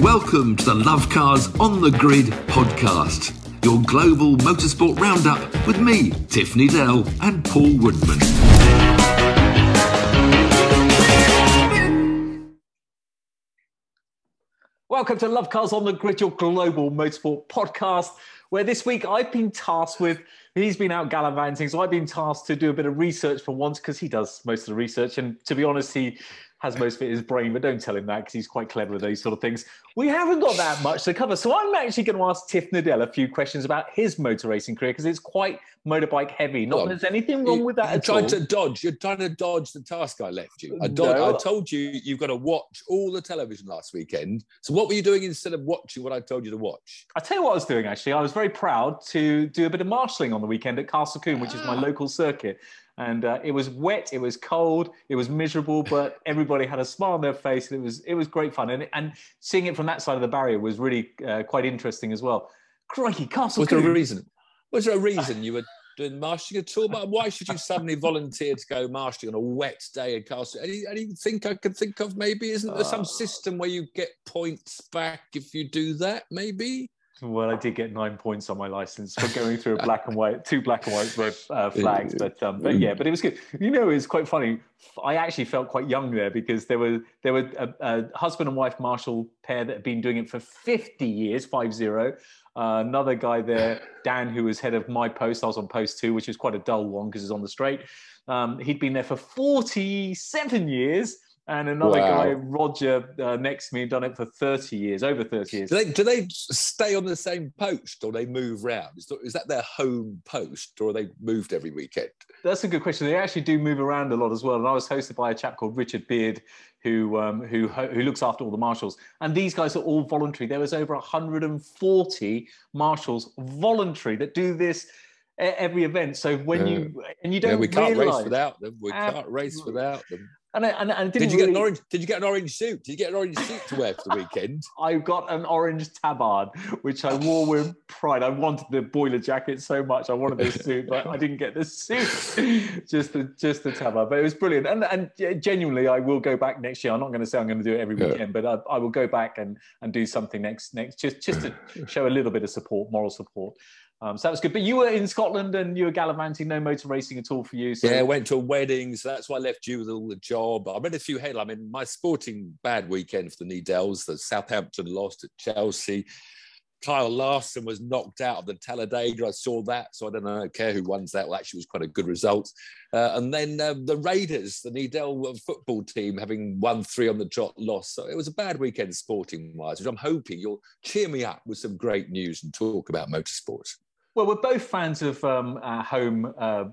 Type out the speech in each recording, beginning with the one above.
Welcome to the Love Cars on the Grid podcast, your global motorsport roundup with me, Tiff Needell, and Paul Woodman. Welcome to Love Cars on the Grid, your global motorsport podcast, where this week I've been tasked with, he's been out gallivanting, so I've been tasked to do a bit of research for once because he does most of the research. And to be honest, he has most of it in his brain, but don't tell him that because he's quite clever with those sort of things. We haven't got that much to cover. So I'm actually going to ask Tiff Needell a few questions about his motor racing career because it's quite motorbike heavy. Not well, there's anything wrong with that. You're trying all. to dodge. You're trying to dodge the task I left you. I, no. I told you you've got to watch all the television last weekend. So what were you doing instead of watching what I told you to watch? I tell you what I was doing actually. I was very proud to do a bit of marshalling on the weekend at Castle Combe, which ah. is my ah. local circuit and uh, it was wet, it was cold, it was miserable, but everybody had a smile on their face, and it was it was great fun. And and seeing it from that side of the barrier was really uh, quite interesting as well. Crikey, Castle. Was there a reason? Was there a reason you were doing marshalling at all? But why should you suddenly volunteer to go marshalling on a wet day at Castle? Any, anything I can think of? Maybe isn't there some uh. system where you get points back if you do that? Maybe. Well, I did get nine points on my license for going through a black and white, two black and white uh, flags. But um, but yeah, but it was good. You know, it's quite funny. I actually felt quite young there because there were there were a, a husband and wife marshal pair that had been doing it for fifty years, five zero. Uh, another guy there, Dan, who was head of my post. I was on post two, which is quite a dull one because it's on the straight. Um, he'd been there for forty-seven years and another wow. guy, Roger, uh, next to me, done it for 30 years, over 30 years. Do they, do they stay on the same post or they move round? Is, is that their home post or are they moved every weekend? That's a good question. They actually do move around a lot as well. And I was hosted by a chap called Richard Beard, who, um, who, who looks after all the marshals. And these guys are all voluntary. There was over 140 marshals voluntary that do this at every event. So when you and you don't, yeah, we can't realize, race without them. We can't race without them. And I, and, and did you really... get an orange? Did you get an orange suit? Did you get an orange suit to wear for the weekend? I got an orange tabard, which I wore with pride. I wanted the boiler jacket so much. I wanted the suit, but I didn't get the suit. just the just the tabard, but it was brilliant. And and genuinely, I will go back next year. I'm not going to say I'm going to do it every weekend, yeah. but I, I, will go back and and do something next next just just to show a little bit of support, moral support. Um, so that was good. But you were in Scotland and you were gallivanting, no motor racing at all for you. So. Yeah, I went to a wedding, so that's why I left you with all the job. I read a few headlines. I mean, my sporting bad weekend for the Needells. The Southampton lost at Chelsea. Kyle Larson was knocked out of the Talladega. I saw that, so I don't know, care who wins that. Well, actually, it was quite a good result. Uh, and then uh, the Raiders, the Needell football team, having won three on the trot, lost. So it was a bad weekend sporting wise, which I'm hoping you'll cheer me up with some great news and talk about motorsports. Well, we're both fans of um, home uh,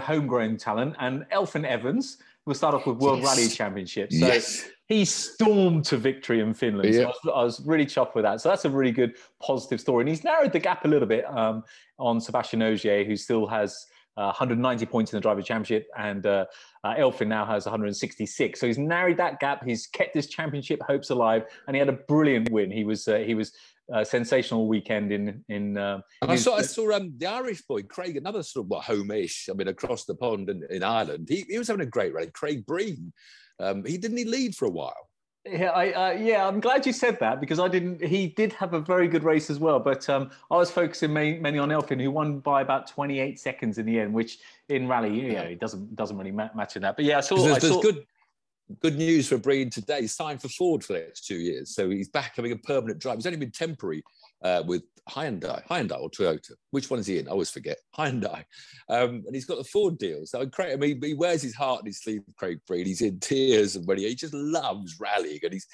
homegrown talent, and Elfyn Evans. We'll start off with World yes. Rally Championship. So yes. he stormed to victory in Finland. Yeah. So I, was, I, was, really chuffed with that. So that's a really good positive story, and he's narrowed the gap a little bit um, on Sebastian Ogier, who still has. Uh, 190 points in the driver championship, and uh, uh, Elfyn now has 166. So he's narrowed that gap. He's kept his championship hopes alive, and he had a brilliant win. He was uh, he was uh, sensational weekend in in. Uh, I saw I saw um, the Irish boy Craig, another sort of what home-ish. I mean, across the pond in, in Ireland, he, he was having a great rally. Craig Breen, um, he didn't he lead for a while. Yeah, I, uh, yeah, I'm glad you said that because I didn't. He did have a very good race as well, but um, I was focusing mainly on Elfyn, who won by about 28 seconds in the end, which in rally, you know, it doesn't doesn't really match in that. But yeah, I saw. There's, I there's saw, good good news for Breen today. He's signed for Ford for the next two years, so he's back having a permanent drive. He's only been temporary uh, with Hyundai, Hyundai or Toyota. Which one is he in? I always forget. Hyundai, um, and he's got the Ford deal. So Craig, I mean, he wears his heart in his sleeve. Craig Breen. He's in tears, and when he, he just loves rallying, and he's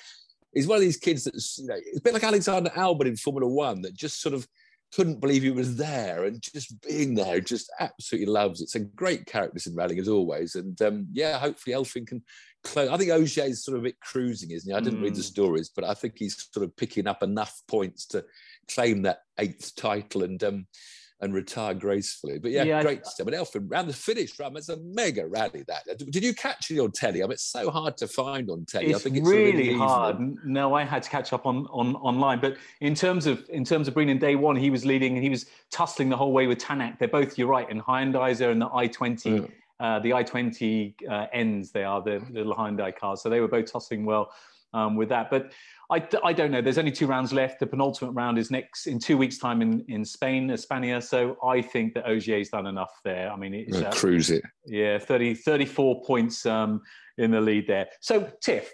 he's one of these kids that's you know, it's a bit like Alexander Albon in Formula One that just sort of couldn't believe he was there and just being there, just absolutely loves it. It's a great character in rallying as always. And um, yeah, hopefully Elfyn can close. I think Ogier is sort of a bit cruising, isn't he? I didn't mm. read the hmm. stories, but I think he's sort of picking up enough points to claim that eighth title and um, and retire gracefully. But yeah, yeah great I, stuff. But Elfyn round the finish run, it's a mega rally. That did you catch it on telly? I mean, it's so hard to find on telly. It's, I think it's really hard. No, I had to catch up on, on online. But in terms of in terms of bringing day one, he was leading and he was tussling the whole way with Tanak. They're both, you're right, and Hyundai's there in the i20. Mm. Uh, the i20 uh, ends. They are the little Hyundai cars, so they were both tossing well um, with that. But I, I don't know. There's only two rounds left. The penultimate round is next in two weeks' time in, in Spain, Espana. So I think that Ogier's done enough there. I mean, it's uh, cruise it. Yeah, 30, 34 points um, in the lead there. So Tiff,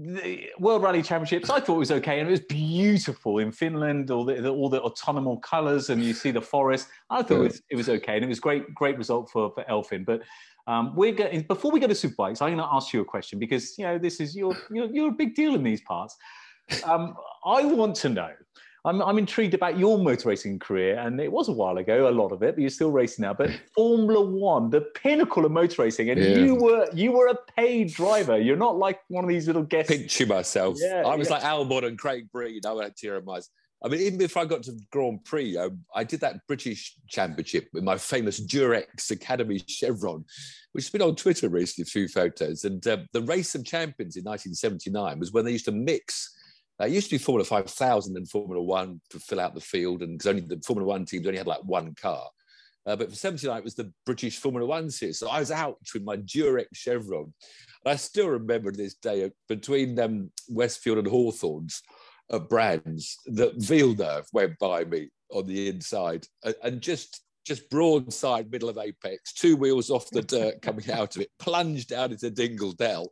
the World Rally Championships, I thought it was okay, and it was beautiful in Finland. All the, all the autumnal colours, and you see the forest. I thought yeah. it, was, it was okay, and it was great, great result for for Elfyn. But um, we're getting before we go to superbikes, I'm going to ask you a question because you know this is you're you're, you're a big deal in these parts. Um, I want to know. I'm, I'm intrigued about your motor racing career, and it was a while ago, a lot of it, but you're still racing now. But Formula One, the pinnacle of motor racing, and yeah. you were you were a paid driver. You're not like one of these little guests. Picture myself. Yeah, I was yeah. like Albon and Craig Breen. I went to Jeremiah. I mean, even before I got to Grand Prix, I, I, did that British Championship with my famous Durex Academy chevron, which has been on Twitter recently, a few photos. And uh, the Race of Champions in 1979 was when they used to mix. Uh, it used to be Formula 5000 and Formula One to fill out the field, and because only the Formula One teams only had like one car. Uh, but for 79, it was the British Formula One series. So I was out with my Durex chevron. And I still remember this day uh, between um, Westfield and Hawthorns of brands that Villeneuve went by me on the inside and, and just just broadside middle of apex, two wheels off the dirt coming out of it, plunged down into Dingle Dell.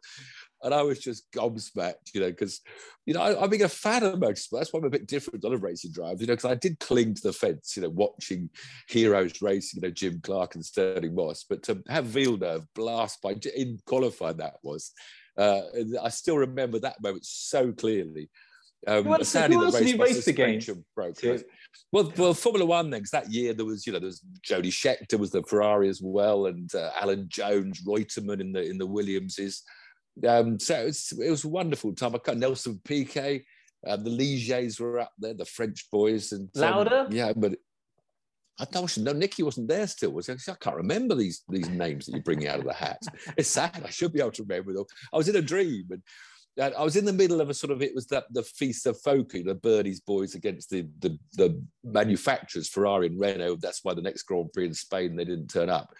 And I was just gobsmacked, you know, because, you know, I, am being a fan of motorsport. That's why I'm a bit different on a racing drive, you know, because I did cling to the fence, you know, watching heroes racing, you know, Jim Clark and Stirling Moss. But to have Villeneuve blast by, in qualifying that was, uh, I still remember that moment so clearly. Um, else, sadly, the race against? Broke, right? Well, well, Formula One then, because that year there was, you know, there was Jody Scheckter was the Ferrari as well, and uh, Alan Jones, Reutemann in the in the Williamses. Um, so it was, it was a wonderful time. I got Nelson Piquet, uh, the Ligiers were up there, the French boys, and um, Lauda. Yeah, but I don't know. Niki wasn't there still, was he? I can't remember these these names that you bring out of the hat. It's sad. I should be able to remember them. I was in a dream, and I was in the middle of a sort of it was that the feast of Foki, the Birdies boys against the, the the manufacturers Ferrari and Renault. That's why the next Grand Prix in Spain they didn't turn up.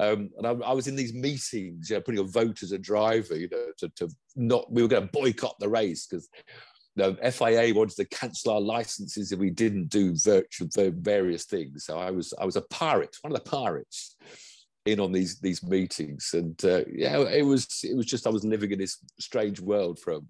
Um, and I, I, was in these meetings, you know, putting a vote as a driver, you know, to, to not we were going to boycott the race because the FIA wanted to cancel our licenses if we didn't do virtual various things. So I was I was a pirate, one of the pirates in on these these meetings, and uh, yeah, it was it was just I was living in this strange world for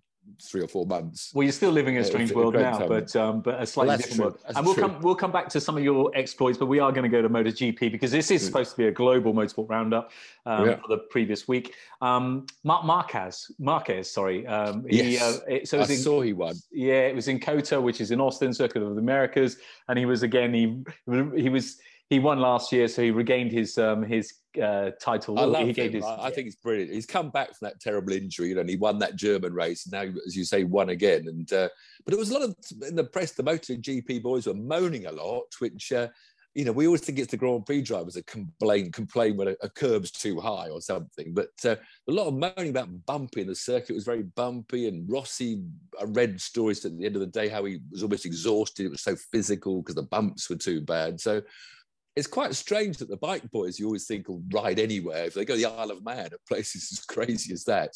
three or four months. Well, you're still living in a strange world now, time. but um, but a slightly well, different true. world. That's and we'll true. come we'll come back to some of your exploits, but we are going to go to MotoGP because this is mm. supposed to be a global motorsport roundup um, yeah. for the previous week. Um, Marc Marquez, Marquez, sorry. Um, he, yes, uh, it, so I in, saw he won. Yeah, it was in COTA, which is in Austin, Circuit of the Americas, and he was again he he was he won last year, so he regained his um, his uh, title. I love him. His, I, think it's brilliant. He's come back from that terrible injury, you know, and he won that German race. And Now, as you say, won again. And uh, but it was a lot of in the press. The MotoGP boys were moaning a lot, which. Uh, you know, we always think it's the Grand Prix drivers that complain complain when a, a curb's too high or something. But uh, a lot of moaning about bumpy, and the circuit was very bumpy. And Rossi, I read stories at the end of the day how he was almost exhausted. It was so physical because the bumps were too bad. So it's quite strange that the bike boys you always think will ride anywhere. If they go to the Isle of Man, at places as crazy as that,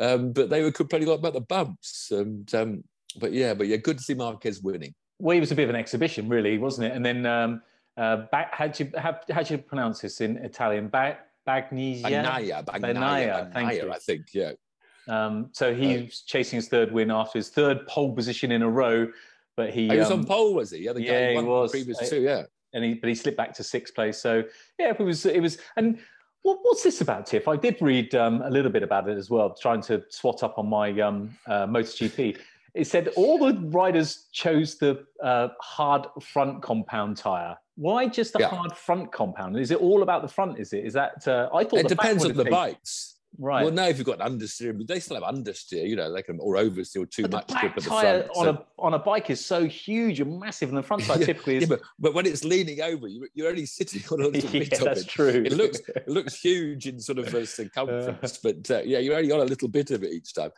um, but they were complaining a lot about the bumps. And um, but yeah, but yeah, good to see Marquez winning. Well, he was a bit of an exhibition, really, wasn't it? And then um, uh, back, how do you how, how do you pronounce this in Italian? Ba- Bagnaia, Bagnaia, Bagnaia, Bagnaia, I think, yeah. Um, so he's uh, chasing his third win after his third pole position in a row. But he, he was um, on pole, was he? Yeah, the yeah, he was. Previous two, yeah and he but he slipped back to sixth place. So yeah, it was it was and. What, what's this about, Tiff? I did read um, a little bit about it as well, trying to swat up on my um, uh, MotoGP. It said all the riders chose the uh, hard front compound tire. Why just the yeah. hard front compound? Is it all about the front? Is it? Is that? Uh, I thought it depends on the bikes. Right. Well, now if you've got an understeer, but they still have understeer, you know, they can or oversteer too but much. The back the tire front, on so. a on a bike is so huge and massive, and the front side typically is. Yeah, but, but when it's leaning over, you, you're only sitting on a little yeah, bit that's it. true. It looks it looks huge in sort of a circumference, but uh, yeah, you're only on a little bit of it each time.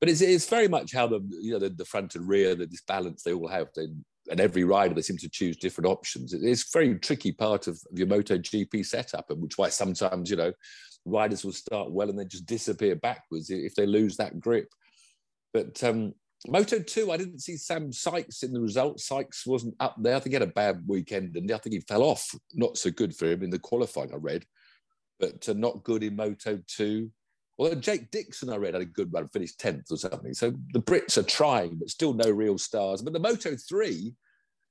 But it's, it's very much how the you know the, the front and rear, the this balance they all have. Then and every rider they seem to choose different options. It's a very tricky part of, of your MotoGP setup, and which why sometimes you know riders will start well and then just disappear backwards if they lose that grip. But um, Moto 2, I didn't see Sam Sykes in the results. Sykes wasn't up there. I think he had a bad weekend and I think he fell off. Not so good for him in the qualifying, I read, but uh, not good in Moto 2. Although Jake Dixon, I read, had a good run, finished 10th or something. So the Brits are trying, but still no real stars. But the Moto 3,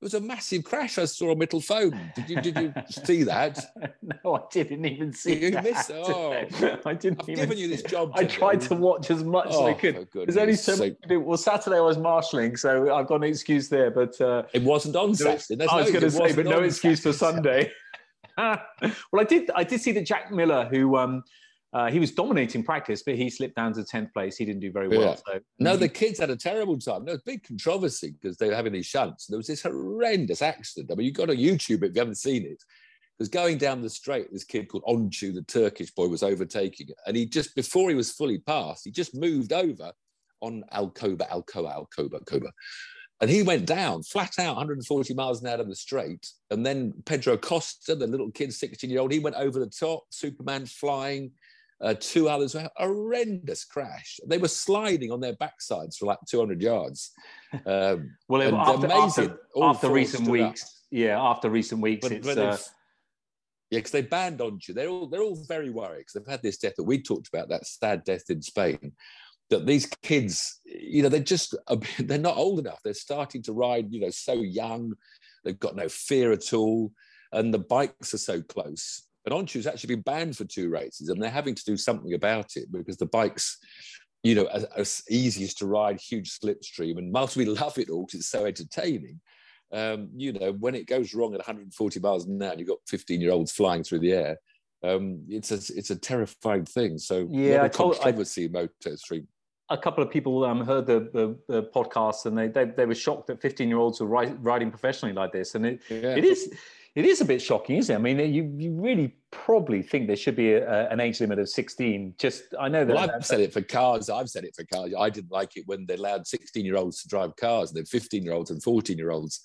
it was a massive crash I saw on Middle phone. Did you did you see that? no, I didn't even see you that. Missed, oh, I didn't. I've given you this job. I tried to watch as much oh, as I could. There's only so much to do. Well, Saturday I was marshalling, so I've got an excuse there. But uh, it wasn't on Saturday. That's I was going to say, but no excuse Saturday. for Sunday. well, I did. I did see that Jack Miller, who um, uh, he was dominating practice, but he slipped down to 10th place. He didn't do very well. Yeah. So no, the kids had a terrible time. There was big controversy because they were having these shunts. There was this horrendous accident. I mean, you've got to YouTube it if you haven't seen it. Because going down the straight, this kid called Öncü, the Turkish boy, was overtaking it. And he just, before he was fully passed, he just moved over on Alcoba, Alcoa, Alcoba, Alcoba. And he went down flat out 140 miles an hour down the straight. And then Pedro Costa, the little kid, 16 year old, he went over the top, Superman flying. Uh, two others were horrendous crash. They were sliding on their backsides for like 200 yards. Um, well, it, after, amazing. After, after recent weeks, up. yeah, after recent weeks, but, it's. But uh... yeah, because they banned Öncü. They're all they're all very worried because they've had this death that we talked about, that sad death in Spain. That these kids, you know, they're just they're not old enough. They're starting to ride, you know, so young. They've got no fear at all, and the bikes are so close but Öncü's actually been banned for two races, and they're having to do something about it because the bikes, you know, are, are easiest to ride, huge slipstream, and whilst we love it all because it's so entertaining, um, you know, when it goes wrong at 140 miles an hour, and you've got 15 year olds flying through the air. Um, it's a it's a terrifying thing. So yeah, I told, controversy I, Moto Three. A couple of people um, heard the, the, the podcast and they, they, they were shocked that 15 year olds were riding professionally like this, and it yeah. it is it is a bit shocking, isn't it? I mean, you, you really probably think there should be a, an age limit of 16. Just, I know that. Well, I've said it for cars. I've said it for cars. I didn't like it when they allowed 16 year olds to drive cars and then 15 year olds and 14 year olds.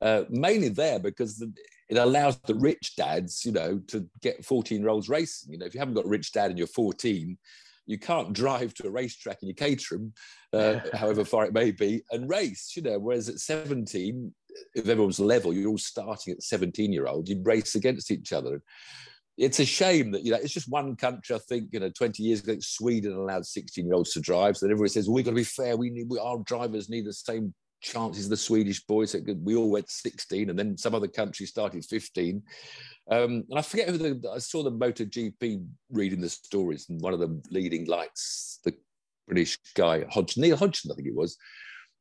Uh, mainly there because it allows the rich dads, you know, to get 14 year olds racing. You know, if you haven't got a rich dad and you're 14, you can't drive to a racetrack in your Caterham, uh, however far it may be, and race, you know. Whereas at 17, if everyone's level, you're all starting at 17 year old, you'd race against each other. It's a shame that, you know, it's just one country, I think, you know, 20 years ago, Sweden allowed 16 year olds to drive. So everybody says, well, we've got to be fair. We need, we, our drivers need the same chances as the Swedish boys. We all went 16 and then some other countries started 15. Um, and I forget who the, I saw the MotoGP reading the stories and one of the leading lights, the British guy, Hodgson, Neil Hodgson, I think it was,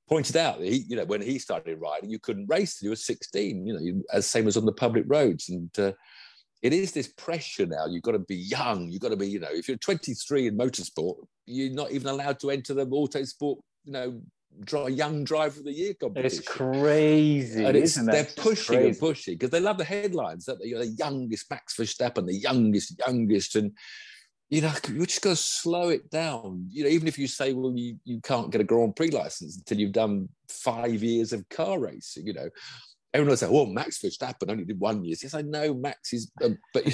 pointed out that he, you know, when he started riding, you couldn't race till you were 16, you know, you, as same as on the public roads. And uh, it is this pressure now. You've got to be young. You've got to be, you know, if you're 23 in motorsport, you're not even allowed to enter the autosport, you know, dry, young driver of the year competition. It's crazy, and it's, They're pushing and pushing because they love the headlines that you're the youngest Max Verstappen, the youngest, youngest, and you know, you just got to slow it down. You know, even if you say, well, you, you can't get a Grand Prix license until you've done five years of car racing, you know. Everyone will say, well, Max Verstappen only did one year. Yes, I know Max is, um, but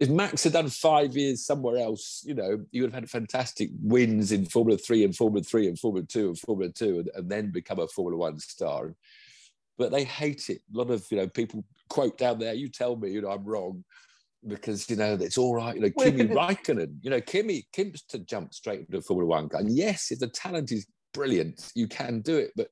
if Max had done five years somewhere else, you know, you would have had fantastic wins in Formula Three and Formula Three and Formula Two and Formula Two and, and then become a Formula One star. But they hate it. A lot of, you know, people quote down there, you tell me, you know, I'm wrong because you know it's all right. You know, Kimi Raikkonen, you know, Kimi Kim's to jump straight into a Formula One car. And yes, if the talent is brilliant, you can do it, but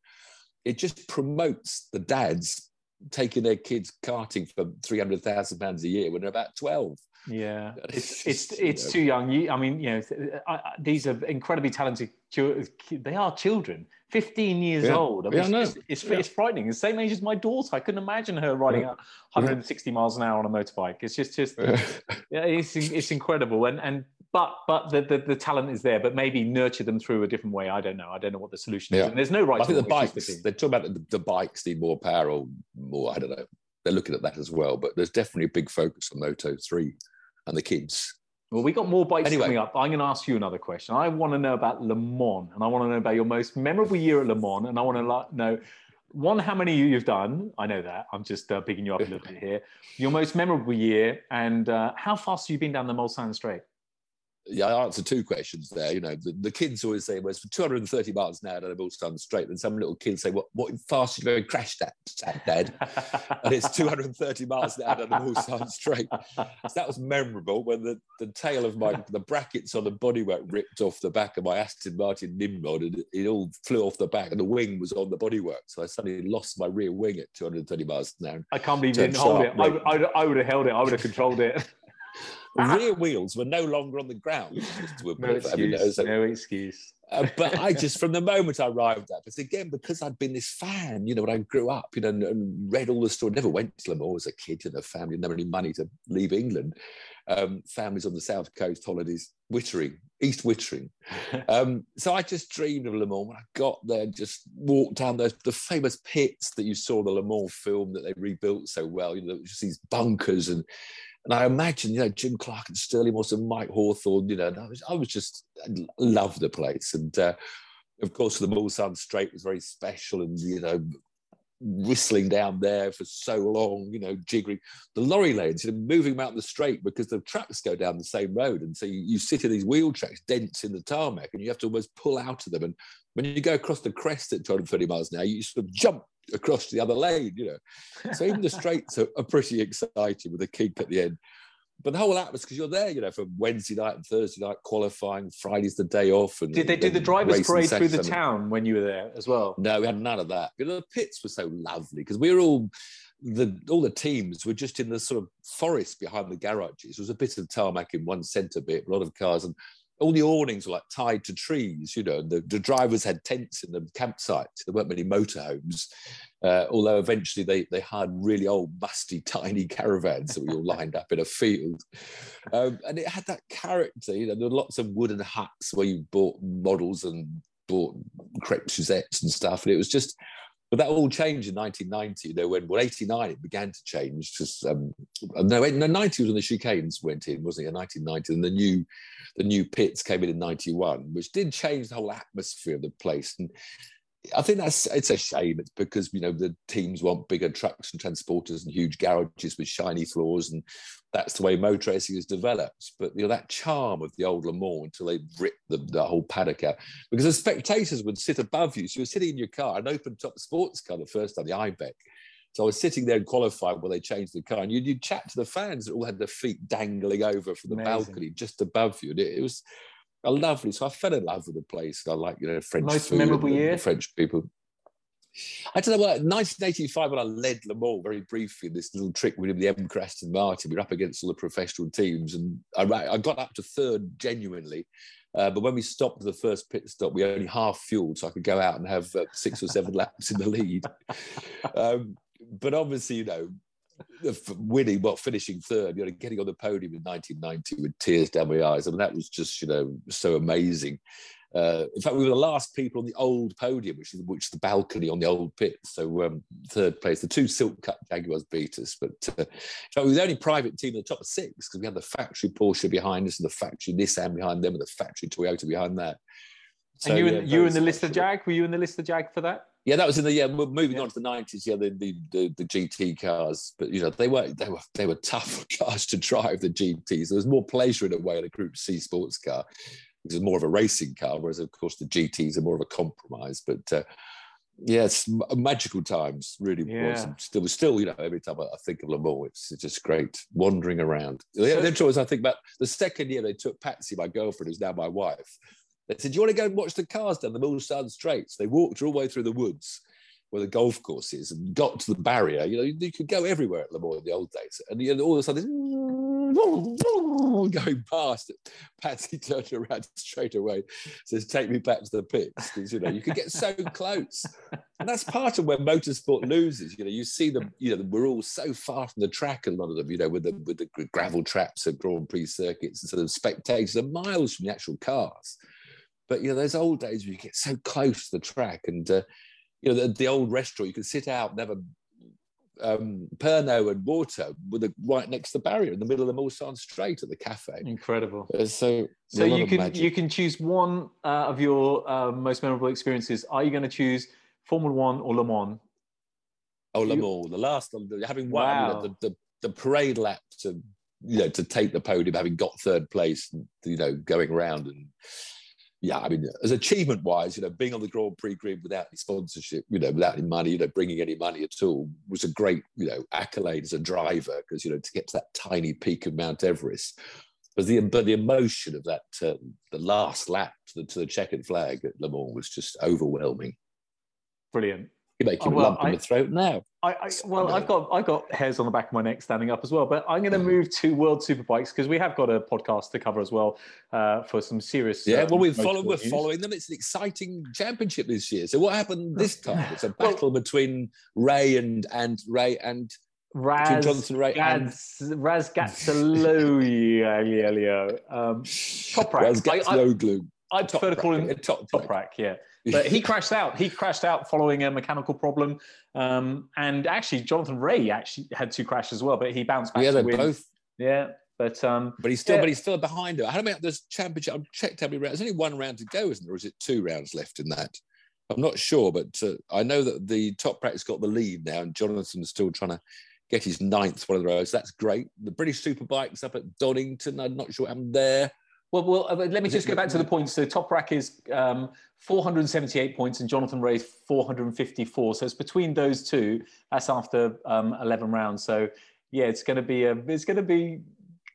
it just promotes the dads taking their kids karting for three hundred thousand pounds a year when they're about twelve. Yeah, it's it's it's know. too young. You, I mean, you know, I, I, these are incredibly talented. They are children. 15 years yeah. old. I mean, yeah, it's, it's, yeah. it's, frightening. the same age as my daughter. I couldn't imagine her riding at 160 miles an hour on a motorbike. It's just, just, yeah, it's, it's incredible. And, and, but, but the, the, the, talent is there, but maybe nurture them through a different way. I don't know. I don't know what the solution is. And there's no right. I think the bikes, they're talking about the, the bikes need more power or more, I don't know. They're looking at that as well, but there's definitely a big focus on Moto 3 and the kids. Well, we got more bikes anyway. coming up. I'm going to ask you another question. I want to know about Le Mans, and I want to know about your most memorable year at Le Mans, and I want to know one, how many you've done? I know that. I'm just uh, picking you up a little bit here. Your most memorable year, and uh, how fast have you been down the Mulsanne Straight? Yeah, I answered two questions there. You know, the, the kids always say, well, it's for 230 miles an hour and I'm all stand straight. And some little kids say, what, what fast did you go crash that, Dad? and it's 230 miles an hour and I'm all stand straight. So that was memorable when the, the tail of my, the brackets on the bodywork ripped off the back of my Aston Martin Nimrod and it, it all flew off the back and the wing was on the bodywork. So I suddenly lost my rear wing at 230 miles an hour. I can't believe you didn't hold it. I, I, I would have held it. I would have controlled it. rear wheels were no longer on the ground. no, excuse, no excuse. uh, but I just, from the moment I arrived at, but again, because I'd been this fan, you know, when I grew up, you know, and, and read all the stories, never went to Le Mans as a kid, you know, family, never any money to leave England. Um, families on the south coast, holidays, Wittering, East Wittering. Um, so I just dreamed of Le Mans. When I got there, just walked down those the famous pits that you saw the Le Mans film that they rebuilt so well. You know, just these bunkers and and I imagine, you know, Jim Clark and Stirling Moss and Mike Hawthorn, you know, I was, I was just, I loved the place. And uh, of course, the Mulsanne Straight was very special and, you know, whistling down there for so long, you know, jiggering. The lorry lanes, you know, moving them out the straight because the trucks go down the same road. And so you, you sit in these wheel tracks, dents in the tarmac, and you have to almost pull out of them. And when you go across the crest at 230 miles an hour, you sort of jump across to the other lane, you know. So even the straights are, are pretty exciting with a kink at the end. But the whole atmosphere, because you're there, you know, from Wednesday night and Thursday night qualifying, Friday's the day off. And did they do the drivers' parade through the town when you were there as well? No, we had none of that. You know, the pits were so lovely because we were all the all the teams were just in the sort of forest behind the garages. There was a bit of tarmac in one centre bit, a lot of cars, and all the awnings were like tied to trees, you know, the, the drivers had tents in the campsites. There weren't many motorhomes, uh, although eventually they, they had really old, musty, tiny caravans that we all lined up in a field. Um, and it had that character, you know, there were lots of wooden huts where you bought models and bought crepe Suzettes and stuff. And it was just, but that all changed in 1990. You know, when well, 89 it began to change. Just um, no, no, 90 was when the chicanes went in, wasn't it? In 1990, and the new, the new pits came in in 91, which did change the whole atmosphere of the place. And I think that's it's a shame. It's because you know the teams want bigger trucks and transporters and huge garages with shiny floors, and that's the way motor racing has developed. But you know that charm of the old Le Mans until they ripped the, the whole paddock out, because the spectators would sit above you. So you were sitting in your car, an open top sports car, the first time, the Ibec. So I was sitting there and qualified while they changed the car, and you'd, you'd chat to the fans that all had their feet dangling over from the Amazing. balcony just above you. And it, it was a lovely. So I fell in love with the place. I like you know French most food memorable year. French people. I don't know what 1985 when I led Le Mans very briefly. This little trick with him, the M Aston Martin. We were up against all the professional teams, and I, I got up to third genuinely. Uh, but when we stopped the first pit stop, we only half fueled, so I could go out and have uh, six or seven laps in the lead. Um, but obviously, you know, winning, well, finishing third, you know, getting on the podium in 1990 with tears down my eyes. I mean, that was just, you know, so amazing. Uh, in fact, we were the last people on the old podium, which is which is the balcony on the old pit. So um, third place, the two silk cut Jaguars beat us, but uh, we were the only private team in the top six because we had the factory Porsche behind us and the factory Nissan behind them and the factory Toyota behind that. So, and you, yeah, you in the Lister Jag? Were you in the Lister Jag for that? Yeah, that was in the yeah. Moving yeah. on to the nineties, yeah, the, the, the the GT cars, but you know they were they were they were tough cars to drive. The GTS, there was more pleasure in a way in a Group C sports car. It was more of a racing car, whereas of course the GTs are more of a compromise. But uh, yeah, it's magical times, really yeah. was. Still, still, you know, every time I, think of Le Mans, it's, it's just great wandering around. The, the choice I think about the second year they took Patsy, my girlfriend, who's now my wife they said, Do you want to go and watch the cars down the Mulsanne Straits? They walked all the way through the woods where the golf course is and got to the barrier. You know, you, could go everywhere at Le Mans in the old days. And you know, all of a sudden, going past, Patsy turned around straight away, says, Take me back to the pits. Because, you know, you could get so close. And that's part of where motorsport loses. You know, you see them, you know, we're all so far from the track, a lot of them, you know, with the, with the gravel traps and Grand Prix circuits. And so the spectators are miles from the actual cars. But you know, those old days where you get so close to the track, and uh, you know, the, the, old restaurant, you could sit out and have a um, Pernod and water with a, right next to the barrier in the middle of the Mulsanne Straight at the cafe. Incredible. Uh, so, so you can magic. you can choose one uh, of your uh, most memorable experiences. Are you going to choose Formula One or Le Mans? Oh, Le Mans, the last, having won wow. the, the, the parade lap to you know to take the podium, having got third place, you know, going around and yeah, I mean, as achievement wise, you know, being on the Grand Prix grid without any sponsorship, you know, without any money, you know, bringing any money at all was a great, you know, accolade as a driver because, you know, to get to that tiny peak of Mount Everest. But the, but the emotion of that, uh, the last lap to the, to the checkered flag at Le Mans was just overwhelming. Brilliant. You're making oh, well, a lump I, in the throat now. I, I well, I've got I've got hairs on the back of my neck standing up as well. But I'm going to mm. move to World Superbikes because we have got a podcast to cover as well uh, for some serious. Yeah, uh, well, we're following we're following them. It's an exciting championship this year. So what happened this time? It's a battle well, between Ray and and Ray and Raz Jonathan Ray Gats, and Razgatlıoğlu. um, Toprak. Razgatlıoğlu. I, I prefer to call him Top, Toprak. Yeah but he crashed out. He crashed out following a mechanical problem. Um, and actually, Jonathan Rea actually had two crashes as well, but he bounced back. Yeah, they both. Yeah, but um, but he's still yeah. but he's still behind her. How many there's championship? I've checked how many rounds. There's only one round to go, isn't there? Or is it two rounds left in that? I'm not sure, but uh, I know that the top practice got the lead now, and Jonathan's still trying to get his ninth one of the rows. That's great. The British Superbikes up at Donington. I'm not sure what happened there. Well, well, uh, let me just go back to the points. So Toprak is um, 478 points and Jonathan Rea 454. So it's between those two. That's after um, 11 rounds. So yeah, it's going to be a, it's going to be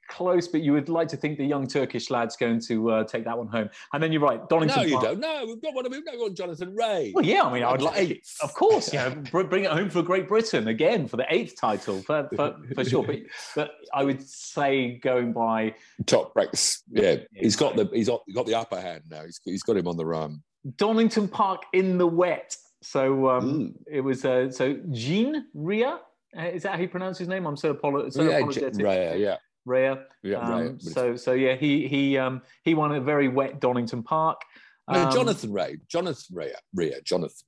close, but you would like to think the young Turkish lad's going to uh, take that one home. And then you're right, Donington. Park. No, you don't. No, we've got one. We've got Jonathan Rea. Well, yeah, I mean, I would like, of course, you know, bring it home for Great Britain again for the eighth title for, for, for sure. But, but I would say going by Toprak's. Yeah, he's got the he's got, got the upper hand now. He's he's got him on the run. Donington Park in the wet. So um, it was uh, so Jean Ria. Uh, is that how you pronounce his name? I'm so, apolo- so yeah, apologetic. Ria, yeah. Rhea. Yeah, um, So so yeah, he he um, he won a very wet Donington Park. Um, no, Jonathan Rea, Jonathan Rea, Rhea, Jonathan.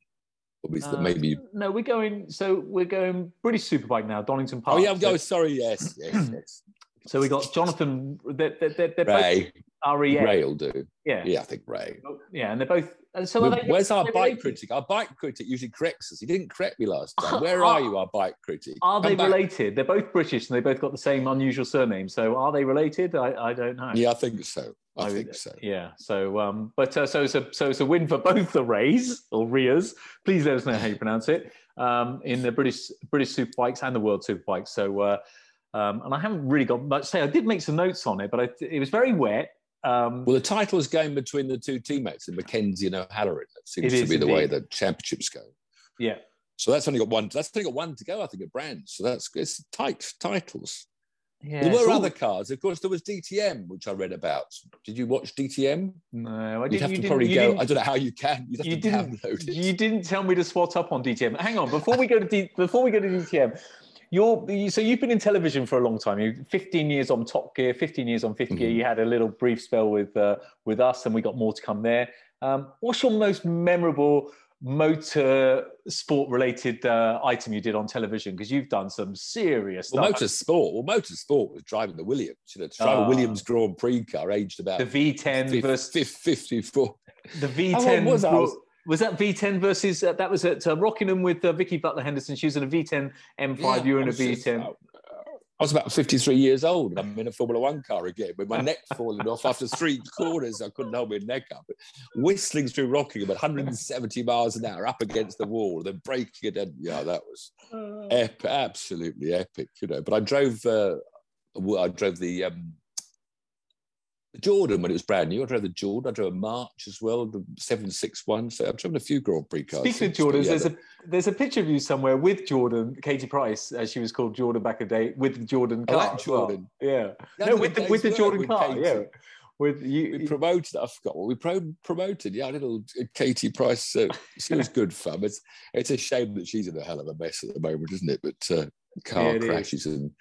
Uh, maybe no, we're going. So we're going British Superbike now, Donington Park. Oh yeah, I'm going. So, sorry, yes, yes, yes. So we got Jonathan. They're, they're, they're Ray. R-E-A. Ray will do. Yeah, yeah, I think Ray. Yeah, and they're both. So they, where's our bike related? critic? Our bike critic usually corrects us. He didn't correct me last time. Where are, are you, our bike critic? Are Come they back. related? They're both British and they both got the same unusual surname. So are they related? I, I don't know. Yeah, I think so. I, I think so. Yeah. So, um, but uh, so so so it's a win for both the Rays or Rias. Please let us know how you pronounce it um, in the British British Superbikes and the World Superbikes. So. Uh, um, and I haven't really got much to say. I did make some notes on it, but I, it was very wet. Um, well, the title is going between the two teammates, the Mackenzie and O'Halloran. That seems to be indeed. the way the championships go. Yeah. So that's only got one. That's only got one to go, I think, at Brands. So that's it's tight titles. Yeah, there were other cars. Of course, there was DTM, which I read about. Did you watch DTM? No, I didn't. You'd have to probably go. I don't know how you can. You'd have you to didn't, download it. You didn't tell me to swat up on DTM. Hang on, before we go to D, before we go to DTM, you're so you've been in television for a long time. You 15 years on Top Gear, 15 years on 5th mm-hmm. Gear. You had a little brief spell with uh, with us, and we got more to come there. Um, what's your most memorable motor sport related uh, item you did on television? Because you've done some serious well, stuff. Motor sport. Well, motor sport was driving the Williams. You know, to drive a ah. Williams Grand Prix car, aged about the V10 50, versus 54. The V10 was was that V10 versus uh, that was at uh, Rockingham with uh, Vicki Butler Henderson? She was in a V10 M5. Yeah, you were in a V10. I was about 53 years old and I'm in a Formula One car again with my neck falling off after three corners. I couldn't hold my neck up. Whistling through Rockingham at 170 miles an hour up against the wall, then breaking it. And, yeah, that was uh. ep- absolutely epic, you know. But I drove, uh, I drove the um, Jordan when it was brand new. I drove the Jordan. I drove a March as well, the 761. So I've driven a few Grand Prix cars. Speaking of Jordans, there's a there's a picture of you somewhere with Jordan, Katie Price, as she was called Jordan back in the day, with the Jordan oh, car. Oh, Jordan. Well. Yeah. no, with the, with the Jordan with car. Katie. Yeah. With you, we promoted. I forgot what we pro- promoted. Yeah, a little Katie Price. Uh, she was good fun. It's it's a shame that she's in a hell of a mess at the moment, isn't it? But uh, car yeah, crashes is. and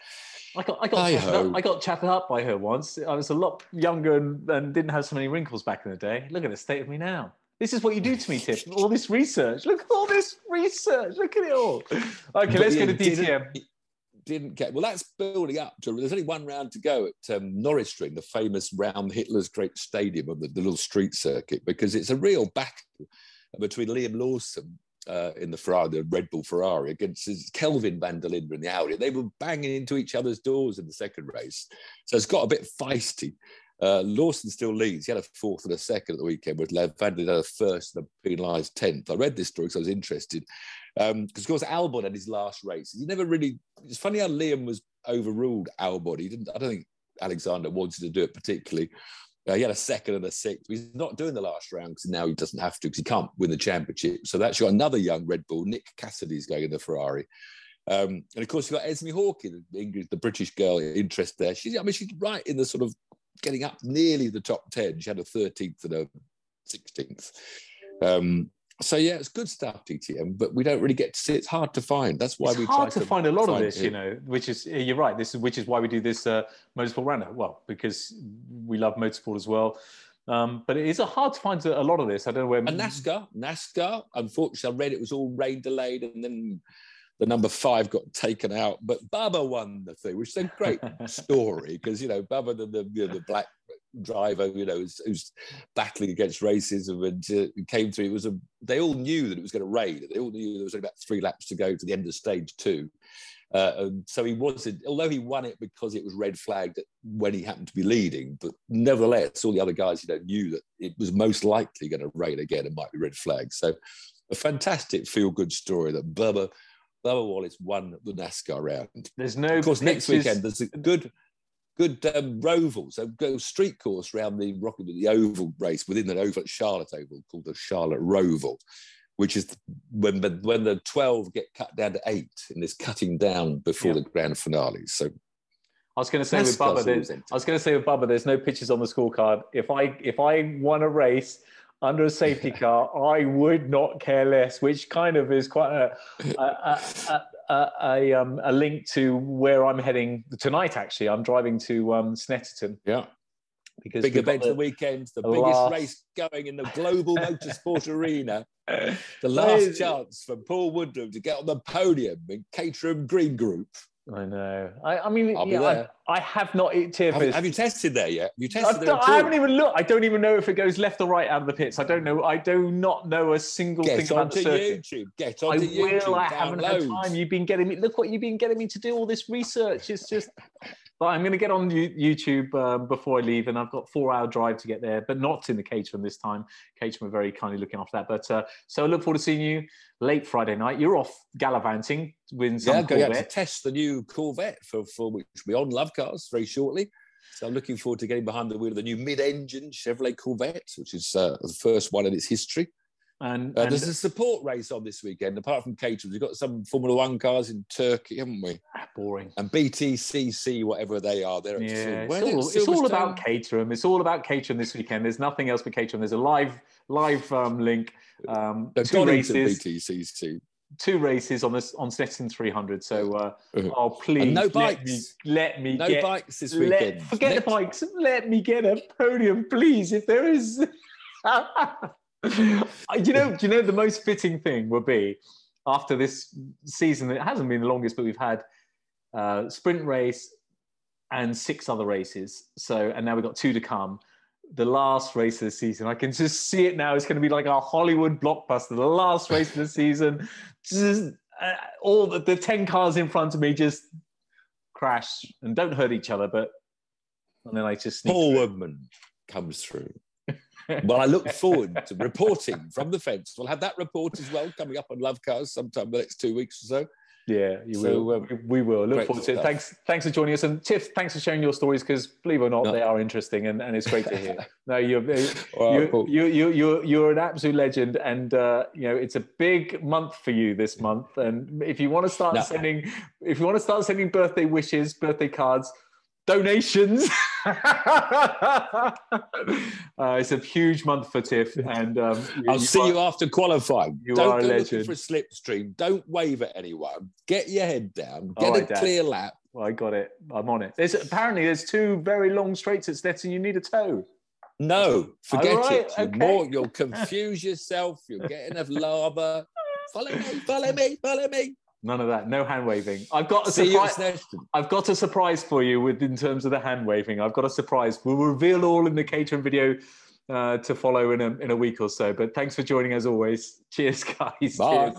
I got I got chatted up, I got chatted up by her once. I was a lot younger and, and didn't have so many wrinkles back in the day. Look at the state of me now. This is what you do to me, Tiff. All this research. Look at all this research. Look at it all. Okay, but let's yeah, go to DTM. Didn't, didn't get well. That's building up to. There's only one round to go at um, Norrisring, the famous round Hitler's Great Stadium of the, the little street circuit, because it's a real battle between Liam Lawson uh, in the Ferrari, the Red Bull Ferrari, against Kelvin van der Linde in the Audi. They were banging into each other's doors in the second race. So it's got a bit feisty. Uh, Lawson still leads. He had a fourth and a second at the weekend, with Van der Linde had a first and a penalised tenth. I read this story because I was interested. Because, um, of course, Albon had his last race. He never really. It's funny how Liam was overruled Albon. He didn't. I don't think Alexander wanted to do it particularly. Uh, he had a second and a sixth. He's not doing the last round because now he doesn't have to because he can't win the championship. So that's got another young Red Bull. Nick Cassidy's going in the Ferrari. Um, and of course, you've got Esmee Hawkey, the, English, the British girl, interest there. She's, I mean, she's right in the sort of getting up nearly the top 10. She had a 13th and a 16th. Um, so yeah, it's good stuff, DTM, but we don't really get to see. It's hard to find. That's why it's we hard to, to, find a lot find of this. it. You know, which is you're right. This is which is why we do this uh, motorsport roundup. Well, because we love motorsport as well. Um, but it is a hard to find a lot of this. I don't know where. And NASCAR, NASCAR. Unfortunately, I read it was all rain delayed, and then the number five got taken out. But Bubba won the thing, which is a great story because you know Bubba, the the, the black driver, you know, who's, who's battling against racism and uh, came through. It was a. They all knew that it was going to rain. They all knew there was only about three laps to go to the end of stage two. Uh, and so he wasn't, although he won it because it was red flagged when he happened to be leading, but nevertheless, all the other guys, you know, knew that it was most likely going to rain again and might be red flagged. So a fantastic feel good story that Bubba, Bubba Wallace won the NASCAR round. There's no. Of course, next weekend there's a good, good um, roval, so go street course around the Rocky, the oval race within the oval at Charlotte Oval called the Charlotte Roval, which is when the when the twelve get cut down to eight and this cutting down before Yeah. the grand finale. So I was going to say with Bubba. I was going to say with Bubba, there's no pictures on the scorecard. If I if I won a race under a safety car, I would not care less. Which kind of is quite a a, a, a, um, a link to where I'm heading tonight. Actually, I'm driving to um, Snetterton yeah, because big event of the weekend, the the biggest last- race going in the global motorsport arena. the- The last chance for Paul Woodman to get on the podium in Caterham Green Group. I know. I, I mean, yeah, I, there. I have not. Tiff, Have, have you tested there yet? Have you I, tested there? don't- I haven't even looked. I don't even know if it goes left or right out of the pits. I don't know. I do not know a single Get thing about the circuit. YouTube. Get I onto YouTube. will. I haven't had download. time. You've been getting me. Look what you've been getting me to do. All this research. It's just. But I'm going to get on YouTube um, before I leave, and I've got four hour drive to get there, but not in the Caterham this time. Caterham are very kindly looking after that. But uh, so I look forward to seeing you late Friday night. You're off gallivanting with some Yeah, going out to Corvette. test the new Corvette for, for which be on Love Cars very shortly. So I'm looking forward to getting behind the wheel of the new mid-engine Chevrolet Corvette, which is uh, the first one in its history. And, Uh, and there's a support race on this weekend. Apart from Caterham, we've got some Formula One cars in Turkey, haven't we? ah, boring. And BTCC, whatever they are, they're Yeah, it's where are they? all, it's all about Caterham. It's all about Caterham this weekend. There's nothing else but Caterham. There's a live live um, link. Um, No, two races, BTCC. two races on this on Snetterton 300. So, uh, Uh-huh. oh please, no let bikes. me let me No get. bikes this let- weekend. forget Next- the bikes. Let me get a podium, please. If there is, you know, do you know the most fitting thing would be after this season? It hasn't been the longest, but we've had uh, sprint race and six other races. So, and now we've got two to come. The last race of the season, I can just see it now. It's going to be like a Hollywood blockbuster. The last race of the season, just uh, all the, the ten cars in front of me just crash and don't hurt each other, but and then I just sneak Paul. Woodman comes through. Well, I look forward to reporting from the fence. We'll have that report as well coming up on Love Cars sometime the next two weeks or so. Yeah, you So, will. um, we will. Look forward to it. Thanks, thanks for joining us. And Tiff, thanks for sharing your stories because, believe it or not, No. they are interesting and, and it's great to hear. no, you're All right, you, you, you, you're, you're an absolute legend, and uh, you know it's a big month for you this month. And if you want to start No. sending, if you want to start sending birthday wishes, birthday cards, donations, uh, it's a huge month for Tiff. And um, I'll see are- you after qualifying. you Don't are a go looking legend. for a slipstream. Don't wave at anyone. Get your head down. Get right, a Dad. clear lap. Well, I got it. I'm on it. There's apparently there's two very long straights at Snetterton. You need a toe. No, forget All right, it. You're okay. more, you'll confuse yourself. You'll get enough lava. Follow me, follow me, follow me. None of that. No hand waving. I've got a See surprise. I've got a surprise for you with in terms of the hand waving. I've got a surprise. We'll reveal all in the Caterham video uh, to follow in a, in a week or so. But thanks for joining as always. Cheers, guys. Bye. Cheers.